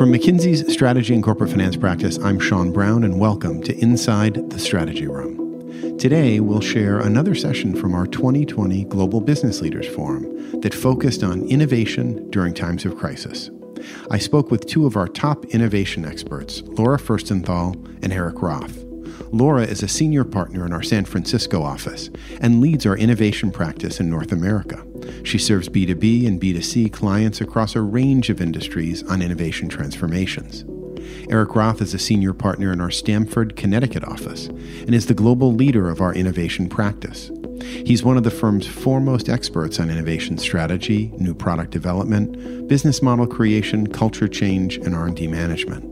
From McKinsey's Strategy and Corporate Finance practice, I'm Sean Brown, and welcome to Inside the Strategy Room. Today, we'll share another session from our 2020 Global Business Leaders Forum that focused on innovation during times of crisis. I spoke with two of our top innovation experts, Laura Furstenthal and Erik Roth. Laura is a senior partner in our San Francisco office and leads our innovation practice in North America. She serves B2B and B2C clients across a range of industries on innovation transformations. Erik Roth is a senior partner in our Stamford, Connecticut office and is the global leader of our innovation practice. He's one of the firm's foremost experts on innovation strategy, new product development, business model creation, culture change, and R&D management.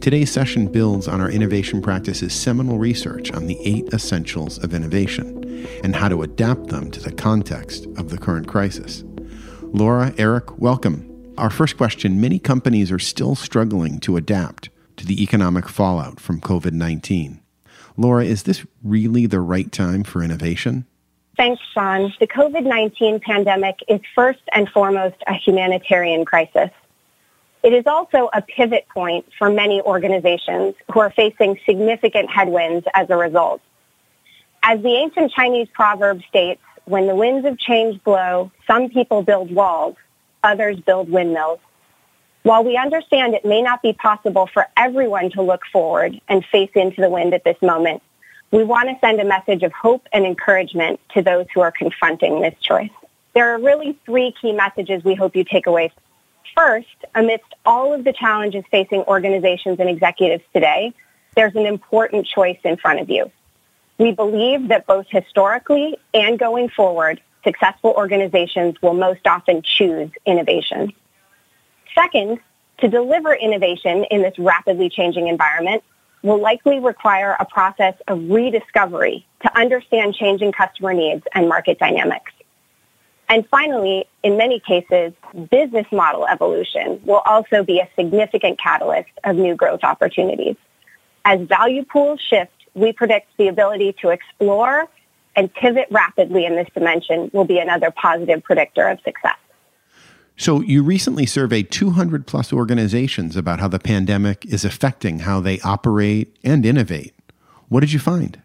Today's session builds on our innovation practice's seminal research on the eight essentials of innovation and how to adapt them to the context of the current crisis. Laura, Erik, welcome. Our first question Many companies are still struggling to adapt to the economic fallout from COVID 19. Laura, is this really the right time for innovation? Thanks, Sean. The COVID 19 pandemic is first and foremost a humanitarian crisis. It is also a pivot point for many organizations who are facing significant headwinds as a result. As the ancient Chinese proverb states, when the winds of change blow, some people build walls, others build windmills. While we understand it may not be possible for everyone to look forward and face into the wind at this moment, we want to send a message of hope and encouragement to those who are confronting this choice. There are really three key messages we hope you take away First, amidst all of the challenges facing organizations and executives today, there's an important choice in front of you. We believe that both historically and going forward, successful organizations will most often choose innovation. Second, to deliver innovation in this rapidly changing environment will likely require a process of rediscovery to understand changing customer needs and market dynamics. And finally, in many cases, business model evolution will also be a significant catalyst of new growth opportunities. As value pools shift, we predict the ability to explore and pivot rapidly in this dimension will be another positive predictor of success. So, you recently surveyed 200 plus organizations about how the pandemic is affecting how they operate and innovate. What did you find?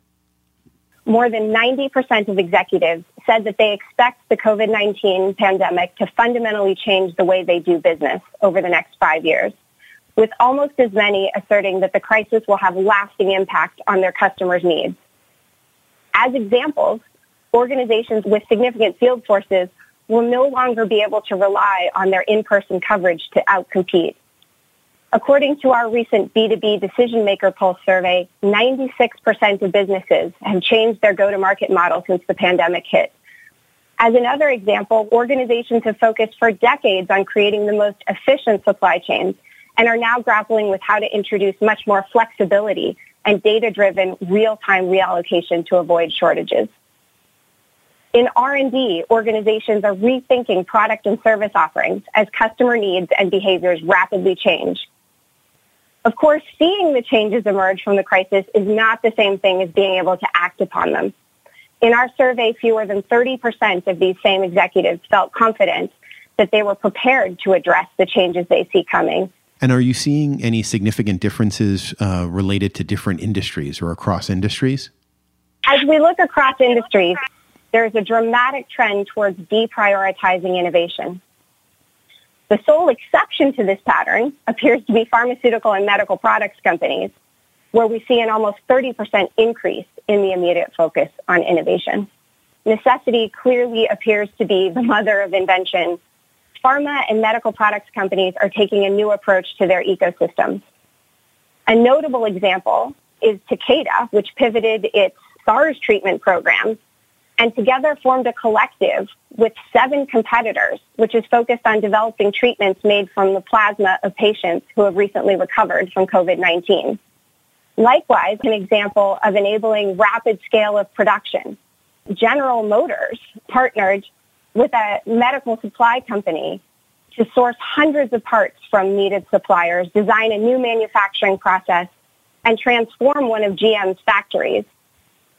More than 90% of executives said that they expect the COVID-19 pandemic to fundamentally change the way they do business over the next five years, with almost as many asserting that the crisis will have lasting impact on their customers' needs. As examples, organizations with significant field forces will no longer be able to rely on their in-person coverage to outcompete. According to our recent B2B Decision Maker Pulse survey, 96% of businesses have changed their go-to-market model since the pandemic hit. As another example, organizations have focused for decades on creating the most efficient supply chains and are now grappling with how to introduce much more flexibility and data-driven real-time reallocation to avoid shortages. In R&D, organizations are rethinking product and service offerings as customer needs and behaviors rapidly change. Of course, seeing the changes emerge from the crisis is not the same thing as being able to act upon them. In our survey, fewer than 30% of these same executives felt confident that they were prepared to address the changes they see coming. And are you seeing any significant differences uh, related to different industries or across industries? As we look across industries, there's a dramatic trend towards deprioritizing innovation. The sole exception to this pattern appears to be pharmaceutical and medical products companies, where we see an almost 30% increase in the immediate focus on innovation. Necessity clearly appears to be the mother of invention. Pharma and medical products companies are taking a new approach to their ecosystems. A notable example is Takeda, which pivoted its SARS treatment programs and together formed a collective with seven competitors, which is focused on developing treatments made from the plasma of patients who have recently recovered from COVID-19. Likewise, an example of enabling rapid scale of production. General Motors partnered with a medical supply company to source hundreds of parts from needed suppliers, design a new manufacturing process, and transform one of GM's factories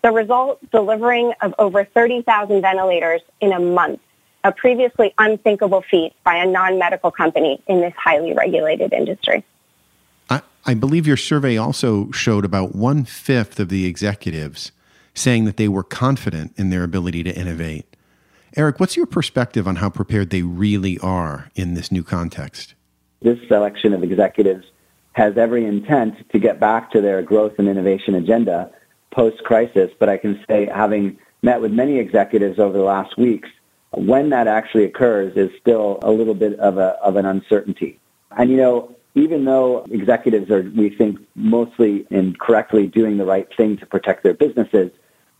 the result, delivering of over 30,000 ventilators in a month, a previously unthinkable feat by a non-medical company in this highly regulated industry. I believe your survey also showed about one fifth of the executives saying that they were confident in their ability to innovate. Erik, what's your perspective on how prepared they really are in this new context? This selection of executives has every intent to get back to their growth and innovation agenda post crisis, but I can say, having met with many executives over the last weeks, when that actually occurs is still a little bit of, a, of an uncertainty. And you know, even though executives are, we think, mostly and correctly doing the right thing to protect their businesses,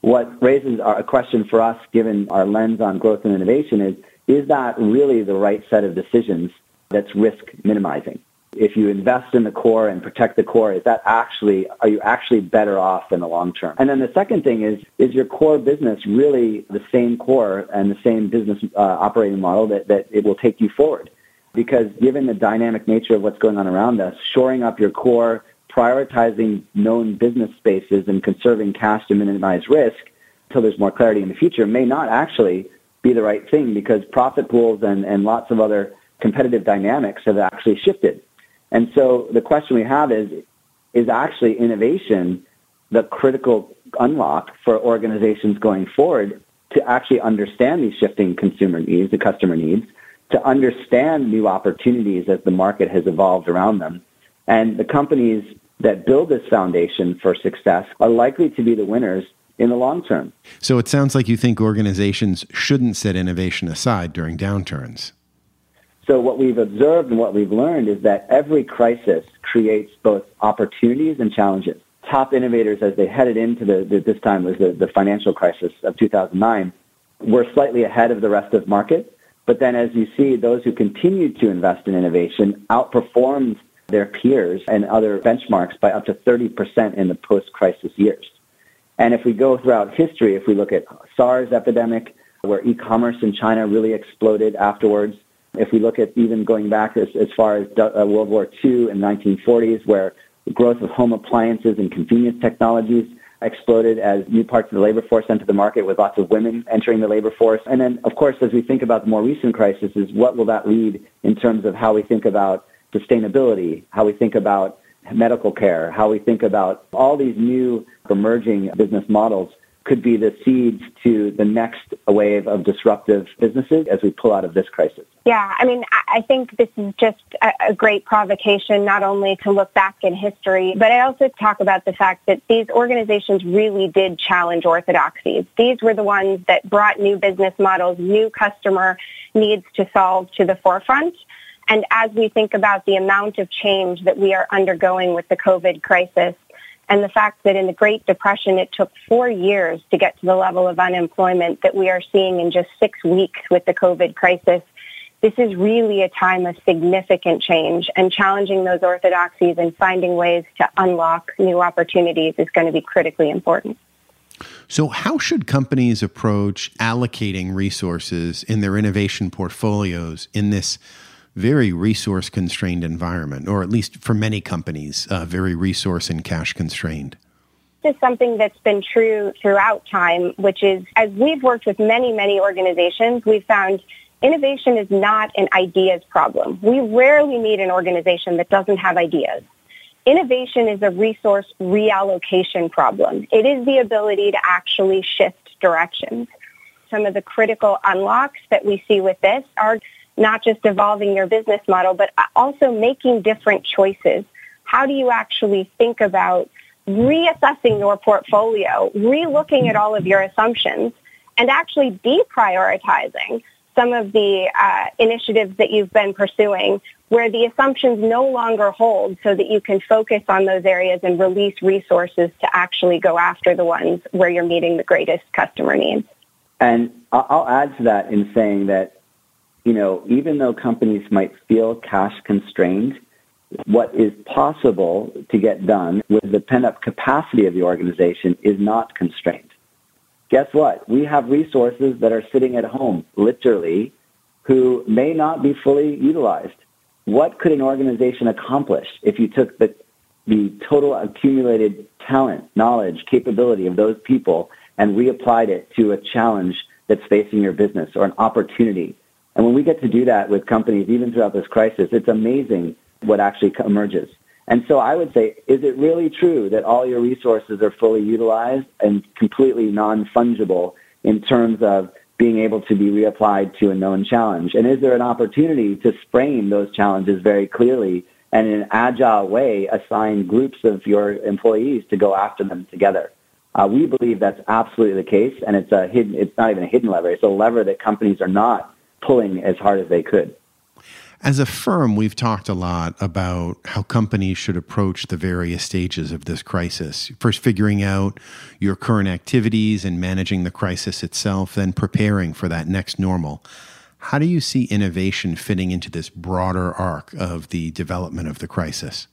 what raises a question for us, given our lens on growth and innovation, is is that really the right set of decisions that's risk minimizing? If you invest in the core and protect the core, is that actually are you actually better off in the long term? And then the second thing is is your core business really the same core and the same business uh, operating model that, that it will take you forward? because given the dynamic nature of what's going on around us, shoring up your core, prioritizing known business spaces and conserving cash to minimize risk until there's more clarity in the future may not actually be the right thing because profit pools and, and lots of other competitive dynamics have actually shifted. And so the question we have is, is actually innovation the critical unlock for organizations going forward to actually understand these shifting consumer needs, the customer needs, to understand new opportunities as the market has evolved around them. And the companies that build this foundation for success are likely to be the winners in the long term. So it sounds like you think organizations shouldn't set innovation aside during downturns. So what we've observed and what we've learned is that every crisis creates both opportunities and challenges. Top innovators, as they headed into the, the this time was the, the financial crisis of 2009, were slightly ahead of the rest of market but then as you see, those who continued to invest in innovation outperformed their peers and other benchmarks by up to 30% in the post-crisis years. And if we go throughout history, if we look at SARS epidemic, where e-commerce in China really exploded afterwards, if we look at even going back as, as far as uh, World War II in 1940s, where the growth of home appliances and convenience technologies exploded as new parts of the labor force entered the market with lots of women entering the labor force. And then, of course, as we think about the more recent crisis, is what will that lead in terms of how we think about sustainability, how we think about medical care, how we think about all these new emerging business models could be the seeds to the next wave of disruptive businesses as we pull out of this crisis. Yeah, I mean, I think this is just a, great provocation, not only to look back in history, but I also talk about the fact that these organizations really did challenge orthodoxies. These were the ones that brought new business models, new customer needs to solve to the forefront. And as we think about the amount of change that we are undergoing with the COVID crisis, and the fact that in the Great Depression it took four years to get to the level of unemployment that we are seeing in just six weeks with the COVID crisis, this is really a time of significant change and challenging those orthodoxies and finding ways to unlock new opportunities is going to be critically important. So, how should companies approach allocating resources in their innovation portfolios in this very resource constrained environment, or at least for many companies, uh, very resource and cash constrained? This is something that's been true throughout time, which is as we've worked with many, many organizations, we've found innovation is not an ideas problem. We rarely meet an organization that doesn't have ideas. Innovation is a resource reallocation problem. It is the ability to actually shift directions. Some of the critical unlocks that we see with this are not just evolving your business model, but also making different choices. How do you actually think about reassessing your portfolio, relooking at all of your assumptions, and actually deprioritizing some of the uh, initiatives that you've been pursuing where the assumptions no longer hold so that you can focus on those areas and release resources to actually go after the ones where you're meeting the greatest customer needs. And I'll add to that in saying that you know, even though companies might feel cash constrained, what is possible to get done with the pent-up capacity of the organization is not constrained. Guess what? We have resources that are sitting at home, literally, who may not be fully utilized. What could an organization accomplish if you took the, the total accumulated talent, knowledge, capability of those people and reapplied it to a challenge that's facing your business or an opportunity and when we get to do that with companies, even throughout this crisis, it's amazing what actually emerges. And so I would say, is it really true that all your resources are fully utilized and completely non-fungible in terms of being able to be reapplied to a known challenge? And is there an opportunity to frame those challenges very clearly and in an agile way assign groups of your employees to go after them together? Uh, we believe that's absolutely the case, and it's a hidden. It's not even a hidden lever. It's a lever that companies are not pulling as hard as they could. As a firm, we've talked a lot about how companies should approach the various stages of this crisis. First, figuring out your current activities and managing the crisis itself, then preparing for that next normal. How do you see innovation fitting into this broader arc of the development of the crisis?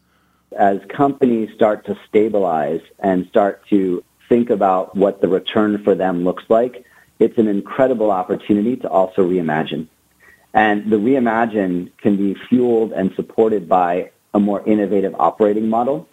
As companies start to stabilize and start to think about what the return for them looks like, it's an incredible opportunity to also reimagine. And the reimagine can be fueled and supported by a more innovative operating model.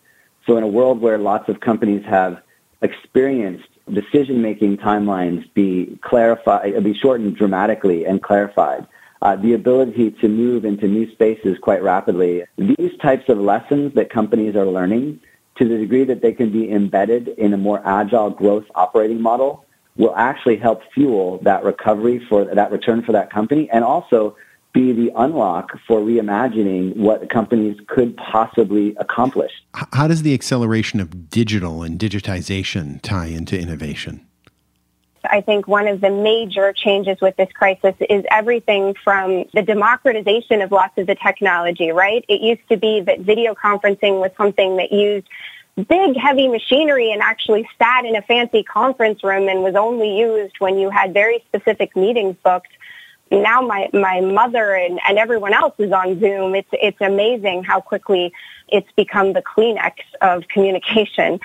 So in a world where lots of companies have experienced decision-making timelines be clarified, be shortened dramatically and clarified, uh, the ability to move into new spaces quite rapidly. These types of lessons that companies are learning to the degree that they can be embedded in a more agile growth operating model will actually help fuel that recovery for that return for that company and also be the unlock for reimagining what companies could possibly accomplish. How does the acceleration of digital and digitization tie into innovation? I think one of the major changes with this crisis is everything from the democratization of lots of the technology, right? It used to be that video conferencing was something that used big, heavy machinery and actually sat in a fancy conference room and was only used when you had very specific meetings booked. Now my, my mother and, and everyone else is on Zoom. It's, it's amazing how quickly it's become the Kleenex of communication.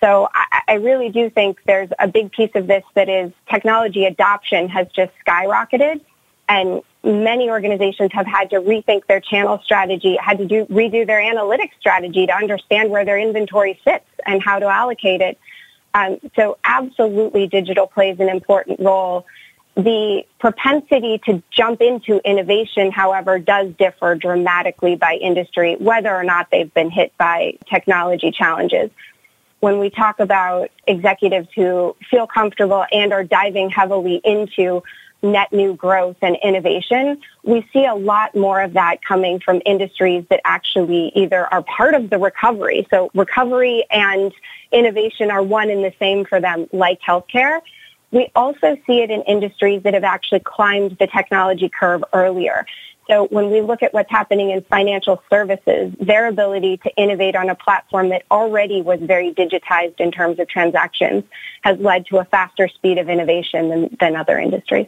So I, I really do think there's a big piece of this that is technology adoption has just skyrocketed and many organizations have had to rethink their channel strategy, had to do, redo their analytics strategy to understand where their inventory sits and how to allocate it. Um, so absolutely digital plays an important role. The propensity to jump into innovation, however, does differ dramatically by industry, whether or not they've been hit by technology challenges. When we talk about executives who feel comfortable and are diving heavily into net new growth and innovation, we see a lot more of that coming from industries that actually either are part of the recovery. So recovery and innovation are one and the same for them, like healthcare. We also see it in industries that have actually climbed the technology curve earlier. So when we look at what's happening in financial services, their ability to innovate on a platform that already was very digitized in terms of transactions has led to a faster speed of innovation than, than other industries.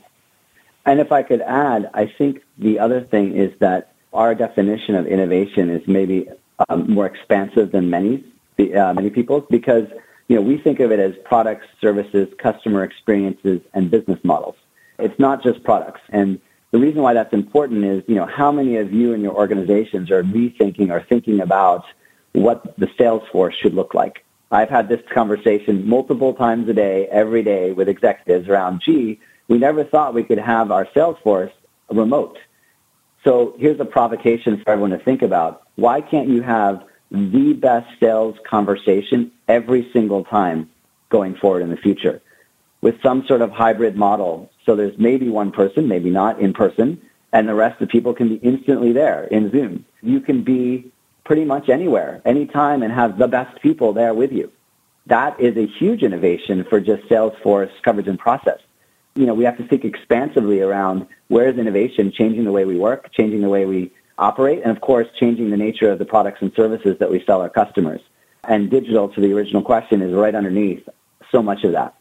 And if I could add, I think the other thing is that our definition of innovation is maybe um, more expansive than many uh, many people's because you know we think of it as products, services, customer experiences, and business models. It's not just products. And the reason why that's important is you know how many of you in your organizations are rethinking or thinking about what the sales force should look like. I've had this conversation multiple times a day, every day with executives around, gee, we never thought we could have our sales force remote. So here's a provocation for everyone to think about. Why can't you have the best sales conversation every single time going forward in the future with some sort of hybrid model? So there's maybe one person, maybe not in person, and the rest of the people can be instantly there in Zoom. You can be pretty much anywhere, anytime, and have the best people there with you. That is a huge innovation for just Salesforce coverage and process you know, we have to think expansively around where is innovation changing the way we work, changing the way we operate, and of course, changing the nature of the products and services that we sell our customers. And digital, to the original question, is right underneath so much of that.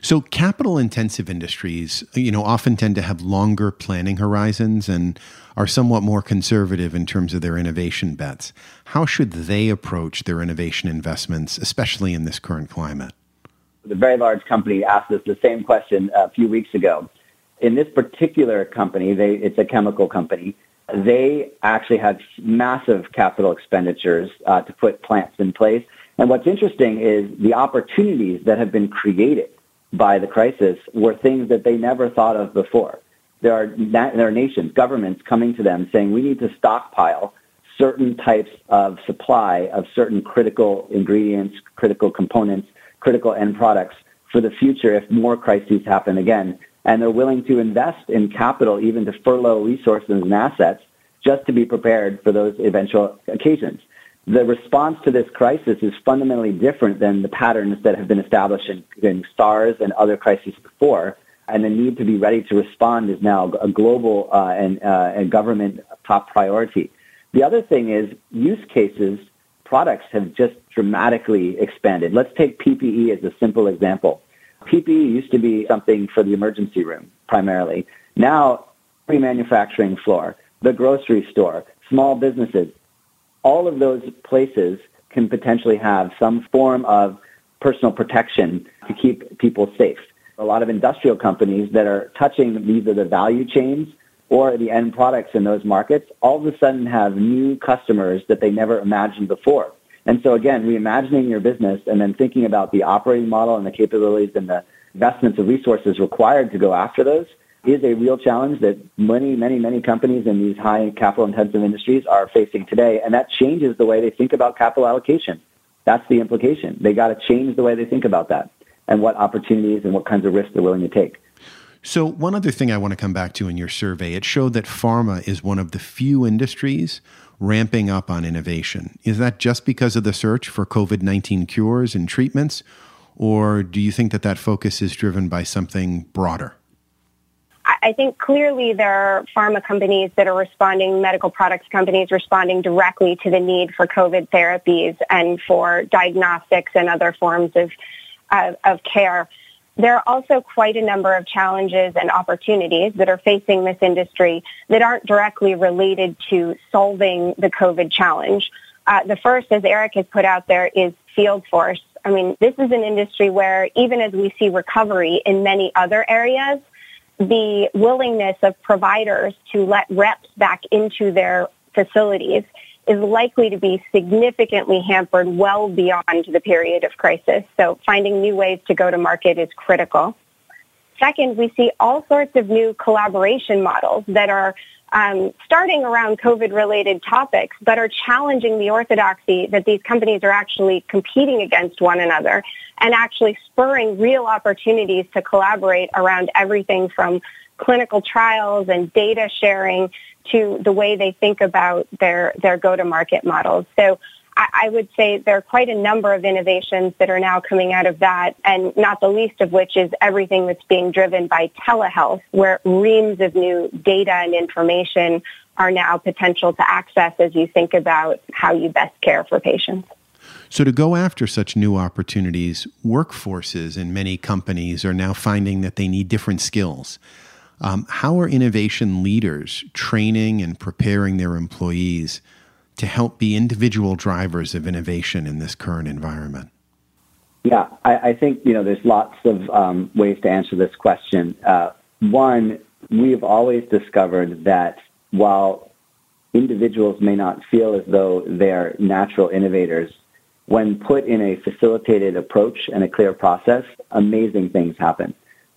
So capital intensive industries, you know, often tend to have longer planning horizons and are somewhat more conservative in terms of their innovation bets. How should they approach their innovation investments, especially in this current climate? The very large company asked us the same question a few weeks ago. In this particular company, they, it's a chemical company. They actually had massive capital expenditures uh, to put plants in place. And what's interesting is the opportunities that have been created by the crisis were things that they never thought of before. There are, there are nations, governments coming to them saying, we need to stockpile certain types of supply of certain critical ingredients, critical components, critical end products for the future if more crises happen again. And they're willing to invest in capital, even to furlough resources and assets, just to be prepared for those eventual occasions. The response to this crisis is fundamentally different than the patterns that have been established in, in SARS and other crises before. And the need to be ready to respond is now a global uh, and, uh, and government top priority. The other thing is use cases, products have just dramatically expanded. Let's take PPE as a simple example. PPE used to be something for the emergency room primarily. Now, every manufacturing floor, the grocery store, small businesses, all of those places can potentially have some form of personal protection to keep people safe. A lot of industrial companies that are touching either the value chains or the end products in those markets all of a sudden have new customers that they never imagined before. And so again, reimagining your business and then thinking about the operating model and the capabilities and the investments of resources required to go after those is a real challenge that many, many, many companies in these high capital intensive industries are facing today. And that changes the way they think about capital allocation. That's the implication. They got to change the way they think about that and what opportunities and what kinds of risks they're willing to take. So, one other thing I want to come back to in your survey, it showed that pharma is one of the few industries ramping up on innovation. Is that just because of the search for COVID 19 cures and treatments? Or do you think that that focus is driven by something broader? I think clearly there are pharma companies that are responding, medical products companies responding directly to the need for COVID therapies and for diagnostics and other forms of, of, of care. There are also quite a number of challenges and opportunities that are facing this industry that aren't directly related to solving the COVID challenge. Uh, the first, as Erik has put out there, is field force. I mean, this is an industry where even as we see recovery in many other areas, the willingness of providers to let reps back into their facilities is likely to be significantly hampered well beyond the period of crisis. So finding new ways to go to market is critical. Second, we see all sorts of new collaboration models that are um, starting around COVID-related topics, but are challenging the orthodoxy that these companies are actually competing against one another and actually spurring real opportunities to collaborate around everything from clinical trials and data sharing to the way they think about their, their go-to-market models. So I, I would say there are quite a number of innovations that are now coming out of that, and not the least of which is everything that's being driven by telehealth, where reams of new data and information are now potential to access as you think about how you best care for patients. So, to go after such new opportunities, workforces in many companies are now finding that they need different skills. Um, how are innovation leaders training and preparing their employees to help be individual drivers of innovation in this current environment? Yeah, I, I think you know there's lots of um, ways to answer this question. Uh, one, we've always discovered that while individuals may not feel as though they're natural innovators, when put in a facilitated approach and a clear process, amazing things happen.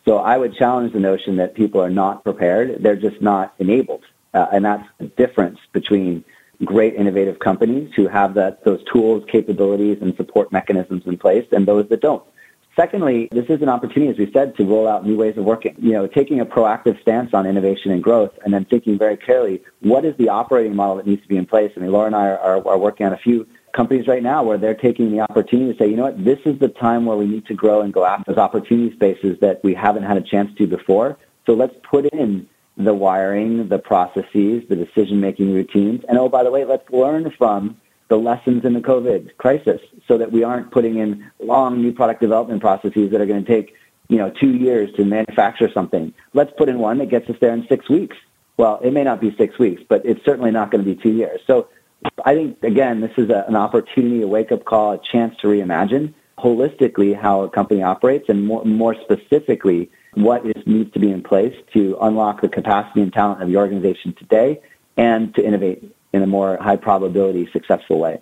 So I would challenge the notion that people are not prepared; they're just not enabled, uh, and that's the difference between great innovative companies who have that, those tools, capabilities, and support mechanisms in place and those that don't. Secondly, this is an opportunity, as we said, to roll out new ways of working. You know, taking a proactive stance on innovation and growth and then thinking very clearly, what is the operating model that needs to be in place? I mean, Laura and I are, are, are working on a few companies right now where they're taking the opportunity to say, you know what, this is the time where we need to grow and go after those opportunity spaces that we haven't had a chance to before. So let's put in the wiring, the processes, the decision-making routines. And oh, by the way, let's learn from the lessons in the COVID crisis so that we aren't putting in long new product development processes that are going to take, you know, two years to manufacture something. Let's put in one that gets us there in six weeks. Well, it may not be six weeks, but it's certainly not going to be two years. So I think, again, this is a, an opportunity, a wake-up call, a chance to reimagine holistically how a company operates and more, more specifically what is, needs to be in place to unlock the capacity and talent of your organization today and to innovate in a more high probability successful way.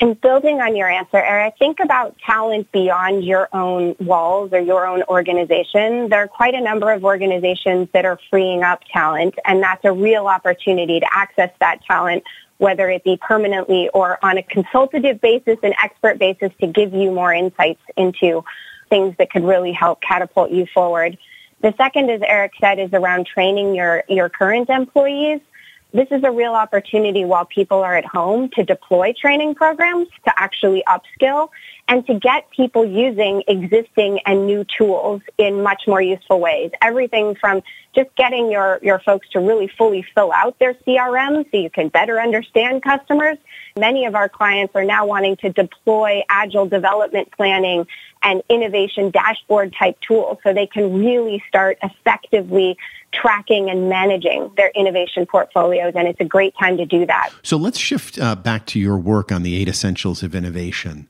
And building on your answer, Erik, think about talent beyond your own walls or your own organization. There are quite a number of organizations that are freeing up talent, and that's a real opportunity to access that talent, whether it be permanently or on a consultative basis, an expert basis to give you more insights into things that could really help catapult you forward. The second, as Erik said, is around training your, your current employees this is a real opportunity while people are at home to deploy training programs, to actually upskill, and to get people using existing and new tools in much more useful ways. Everything from just getting your, your folks to really fully fill out their CRM so you can better understand customers. Many of our clients are now wanting to deploy agile development planning and innovation dashboard type tools so they can really start effectively tracking and managing their innovation portfolios, and it's a great time to do that. So let's shift uh, back to your work on the eight essentials of innovation.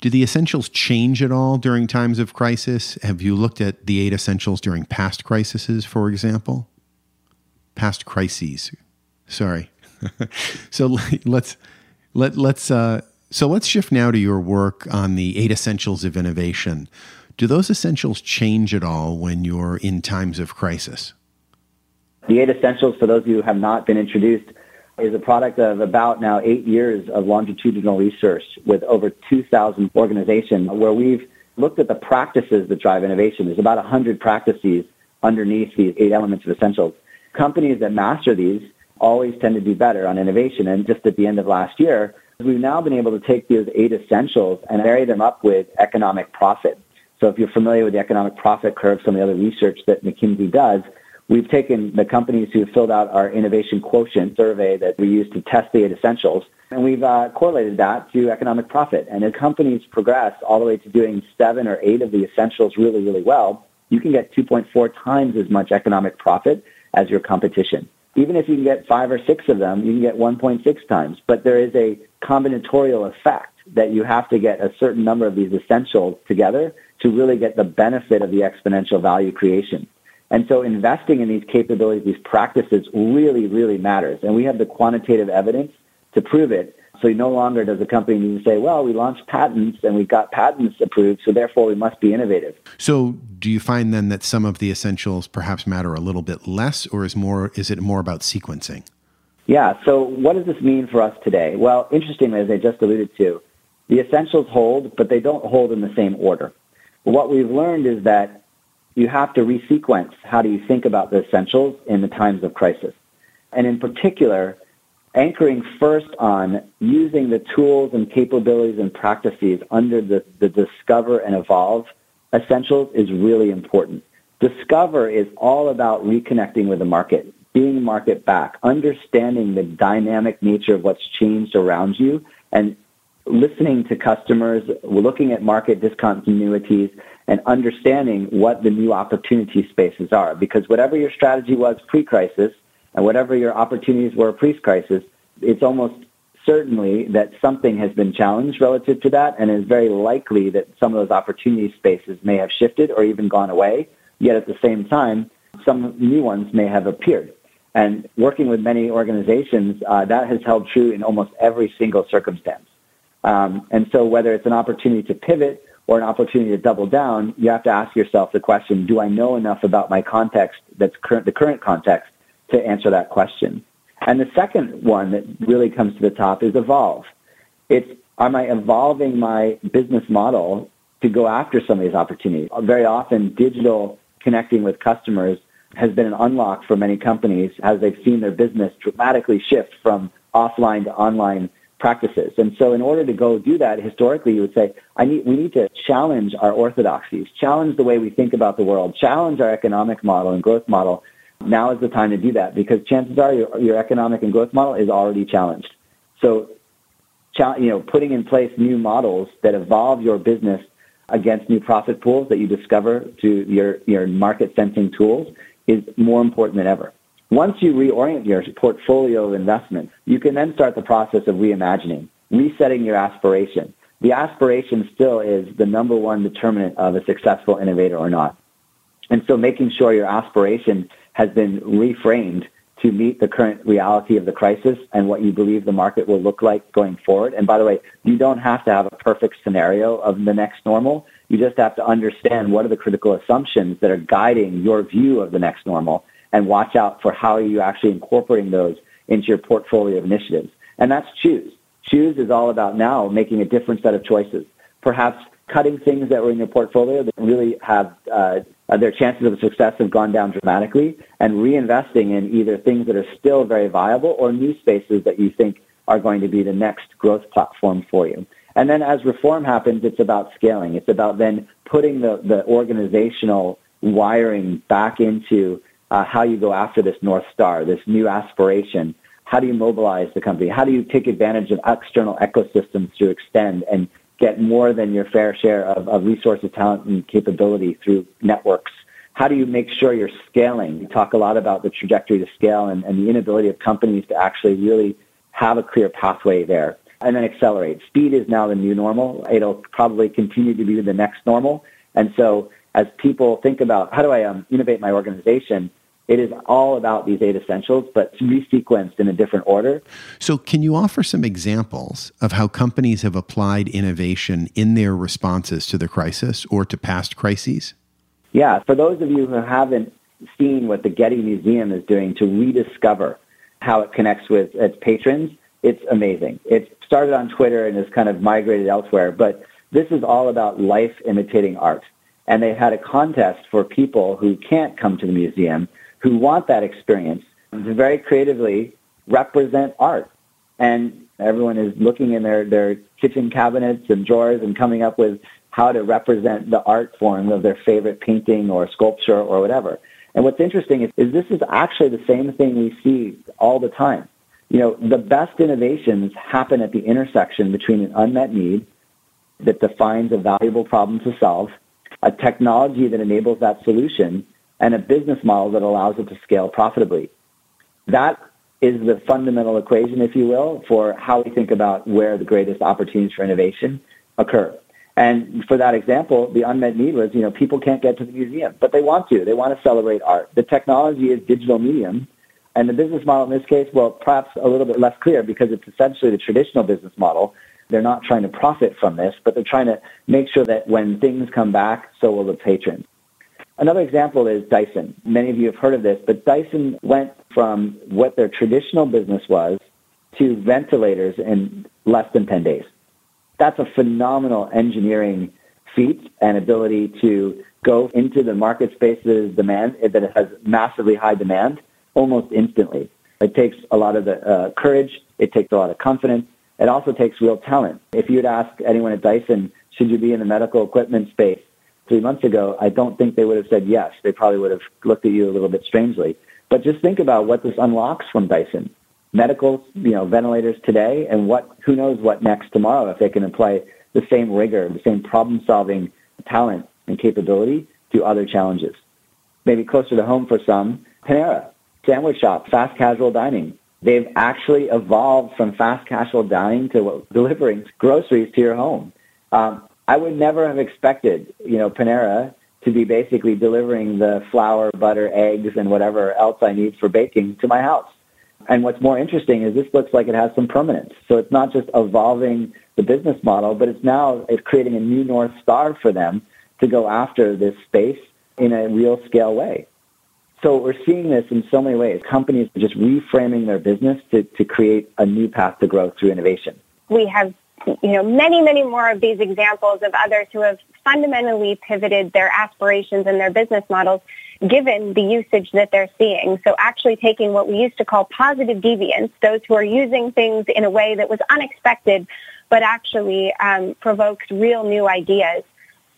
Do the essentials change at all during times of crisis? Have you looked at the eight essentials during past crises, for example? Past crises. Sorry. so let's let let's uh, so let's shift now to your work on the eight essentials of innovation. Do those essentials change at all when you're in times of crisis? The Eight Essentials, for those of you who have not been introduced, is a product of about now eight years of longitudinal research with over 2,000 organizations where we've looked at the practices that drive innovation. There's about 100 practices underneath these eight elements of essentials. Companies that master these always tend to do better on innovation. And just at the end of last year, we've now been able to take those eight essentials and marry them up with economic profit. So if you're familiar with the economic profit curve, some of the other research that McKinsey does, We've taken the companies who filled out our innovation quotient survey that we use to test the eight essentials, and we've uh, correlated that to economic profit. And as companies progress all the way to doing seven or eight of the essentials really, really well, you can get 2.4 times as much economic profit as your competition. Even if you can get five or six of them, you can get 1.6 times. But there is a combinatorial effect that you have to get a certain number of these essentials together to really get the benefit of the exponential value creation. And so investing in these capabilities, these practices really, really matters. And we have the quantitative evidence to prove it. So no longer does a company need to say, well, we launched patents and we got patents approved, so therefore we must be innovative. So do you find then that some of the essentials perhaps matter a little bit less, or is more is it more about sequencing? Yeah, so what does this mean for us today? Well, interestingly, as I just alluded to, the essentials hold, but they don't hold in the same order. What we've learned is that you have to resequence how do you think about the essentials in the times of crisis. And in particular, anchoring first on using the tools and capabilities and practices under the, the discover and evolve essentials is really important. Discover is all about reconnecting with the market, being market back, understanding the dynamic nature of what's changed around you, and listening to customers, looking at market discontinuities, and understanding what the new opportunity spaces are. Because whatever your strategy was pre-crisis and whatever your opportunities were pre-crisis, it's almost certainly that something has been challenged relative to that and it's very likely that some of those opportunity spaces may have shifted or even gone away. Yet at the same time, some new ones may have appeared. And working with many organizations, uh, that has held true in almost every single circumstance. Um, and so whether it's an opportunity to pivot or an opportunity to double down, you have to ask yourself the question, do I know enough about my context that's current, the current context to answer that question? And the second one that really comes to the top is evolve. It's, am I evolving my business model to go after some of these opportunities? Very often digital connecting with customers has been an unlock for many companies as they've seen their business dramatically shift from offline to online practices. And so in order to go do that, historically, you would say, I need, we need to challenge our orthodoxies, challenge the way we think about the world, challenge our economic model and growth model. Now is the time to do that because chances are your, your economic and growth model is already challenged. So, you know, putting in place new models that evolve your business against new profit pools that you discover through your, your market sensing tools is more important than ever. Once you reorient your portfolio of investments, you can then start the process of reimagining, resetting your aspiration. The aspiration still is the number one determinant of a successful innovator or not. And so making sure your aspiration has been reframed to meet the current reality of the crisis and what you believe the market will look like going forward. And by the way, you don't have to have a perfect scenario of the next normal. You just have to understand what are the critical assumptions that are guiding your view of the next normal and watch out for how you actually incorporating those into your portfolio of initiatives. And that's choose. Choose is all about now making a different set of choices. Perhaps cutting things that were in your portfolio that really have uh, their chances of success have gone down dramatically and reinvesting in either things that are still very viable or new spaces that you think are going to be the next growth platform for you. And then as reform happens, it's about scaling. It's about then putting the, the organizational wiring back into uh, how you go after this North Star, this new aspiration. How do you mobilize the company? How do you take advantage of external ecosystems to extend and get more than your fair share of, of resources, talent, and capability through networks? How do you make sure you're scaling? We talk a lot about the trajectory to scale and, and the inability of companies to actually really have a clear pathway there. And then accelerate. Speed is now the new normal. It'll probably continue to be the next normal. And so as people think about how do I um, innovate my organization, it is all about these eight essentials, but resequenced in a different order. So, can you offer some examples of how companies have applied innovation in their responses to the crisis or to past crises? Yeah, for those of you who haven't seen what the Getty Museum is doing to rediscover how it connects with its patrons, it's amazing. It started on Twitter and has kind of migrated elsewhere, but this is all about life imitating art. And they had a contest for people who can't come to the museum who want that experience to very creatively represent art. And everyone is looking in their, their kitchen cabinets and drawers and coming up with how to represent the art form of their favorite painting or sculpture or whatever. And what's interesting is, is this is actually the same thing we see all the time. You know, the best innovations happen at the intersection between an unmet need that defines a valuable problem to solve, a technology that enables that solution, and a business model that allows it to scale profitably. That is the fundamental equation, if you will, for how we think about where the greatest opportunities for innovation occur. And for that example, the unmet need was, you know, people can't get to the museum, but they want to. They want to celebrate art. The technology is digital medium. And the business model in this case, well, perhaps a little bit less clear because it's essentially the traditional business model. They're not trying to profit from this, but they're trying to make sure that when things come back, so will the patrons. Another example is Dyson. Many of you have heard of this, but Dyson went from what their traditional business was to ventilators in less than 10 days. That's a phenomenal engineering feat and ability to go into the market space's demand that has massively high demand almost instantly. It takes a lot of the uh, courage. It takes a lot of confidence. It also takes real talent. If you'd ask anyone at Dyson, should you be in the medical equipment space? Three months ago, I don't think they would have said yes. They probably would have looked at you a little bit strangely. But just think about what this unlocks from Dyson. Medical, you know, ventilators today, and what who knows what next tomorrow if they can apply the same rigor, the same problem-solving talent and capability to other challenges. Maybe closer to home for some, Panera, sandwich shop, fast casual dining. They've actually evolved from fast casual dining to delivering groceries to your home. Um, I would never have expected, you know, Panera to be basically delivering the flour, butter, eggs, and whatever else I need for baking to my house. And what's more interesting is this looks like it has some permanence. So it's not just evolving the business model, but it's now it's creating a new North Star for them to go after this space in a real scale way. So we're seeing this in so many ways. Companies are just reframing their business to, to create a new path to growth through innovation. We have you know, many, many more of these examples of others who have fundamentally pivoted their aspirations and their business models given the usage that they're seeing. So actually taking what we used to call positive deviance, those who are using things in a way that was unexpected but actually um, provokes real new ideas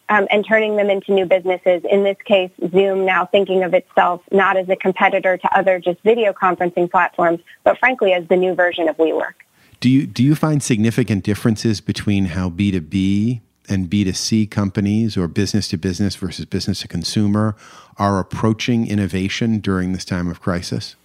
um, and turning them into new businesses. In this case, Zoom now thinking of itself not as a competitor to other just video conferencing platforms, but frankly as the new version of WeWork. Do you do you find significant differences between how B two B and B two C companies or business to business versus business to consumer are approaching innovation during this time of crisis?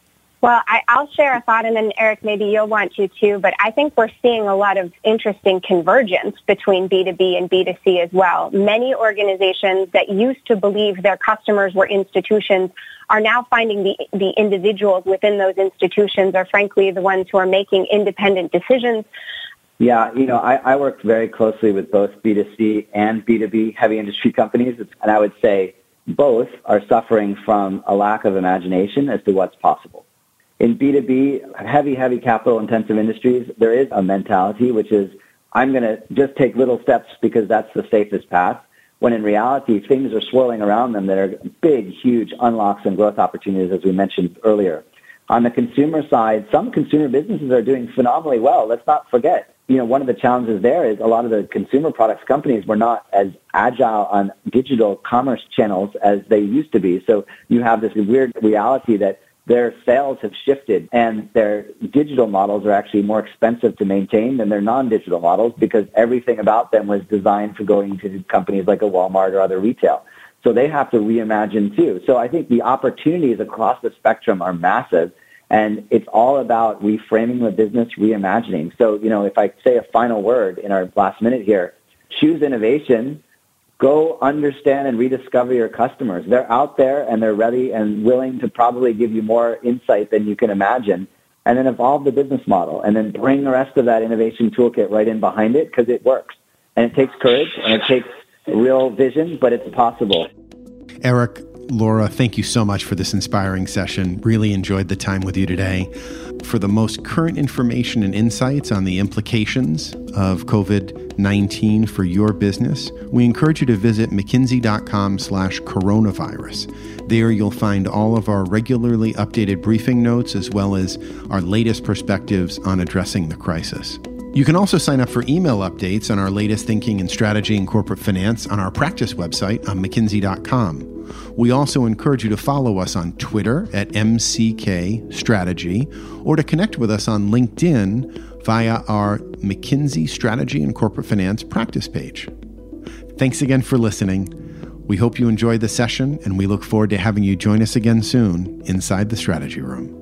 Well, I, will share a thought, and then Erik, maybe you'll want to too. But I think we're seeing a lot of interesting convergence between B2B and B2C as well. Many organizations that used to believe their customers were institutions are now finding the, the individuals within those institutions are frankly the ones who are making independent decisions. Yeah, you know, I, I work very closely with both B2C and B2B heavy industry companies, and I would say both are suffering from a lack of imagination as to what's possible in B2B, heavy, heavy capital intensive industries, there is a mentality which is, I'm going to just take little steps because that's the safest path. When in reality, things are swirling around them that are big, huge unlocks and growth opportunities, as we mentioned earlier. On the consumer side, some consumer businesses are doing phenomenally well. Let's not forget, you know, one of the challenges there is a lot of the consumer products companies were not as agile on digital commerce channels as they used to be. So you have this weird reality that their sales have shifted and their digital models are actually more expensive to maintain than their non-digital models because everything about them was designed for going to companies like a Walmart or other retail. So they have to reimagine too. So I think the opportunities across the spectrum are massive and it's all about reframing the business, reimagining. So, you know, if I say a final word in our last minute here, choose innovation go understand and rediscover your customers. They're out there and they're ready and willing to probably give you more insight than you can imagine. And then evolve the business model and then bring the rest of that innovation toolkit right in behind it because it works. And it takes courage and it takes real vision, but it's possible. Erik, Laura, thank you so much for this inspiring session. Really enjoyed the time with you today. For the most current information and insights on the implications of COVID 19 for your business, we encourage you to visit mckinsey.com slash coronavirus. There you'll find all of our regularly updated briefing notes as well as our latest perspectives on addressing the crisis. You can also sign up for email updates on our latest thinking and strategy and corporate finance on our practice website on mckinsey.com. We also encourage you to follow us on Twitter at MCK Strategy or to connect with us on LinkedIn via our McKinsey Strategy and Corporate Finance practice page. Thanks again for listening. We hope you enjoyed the session, and we look forward to having you join us again soon inside the Strategy Room.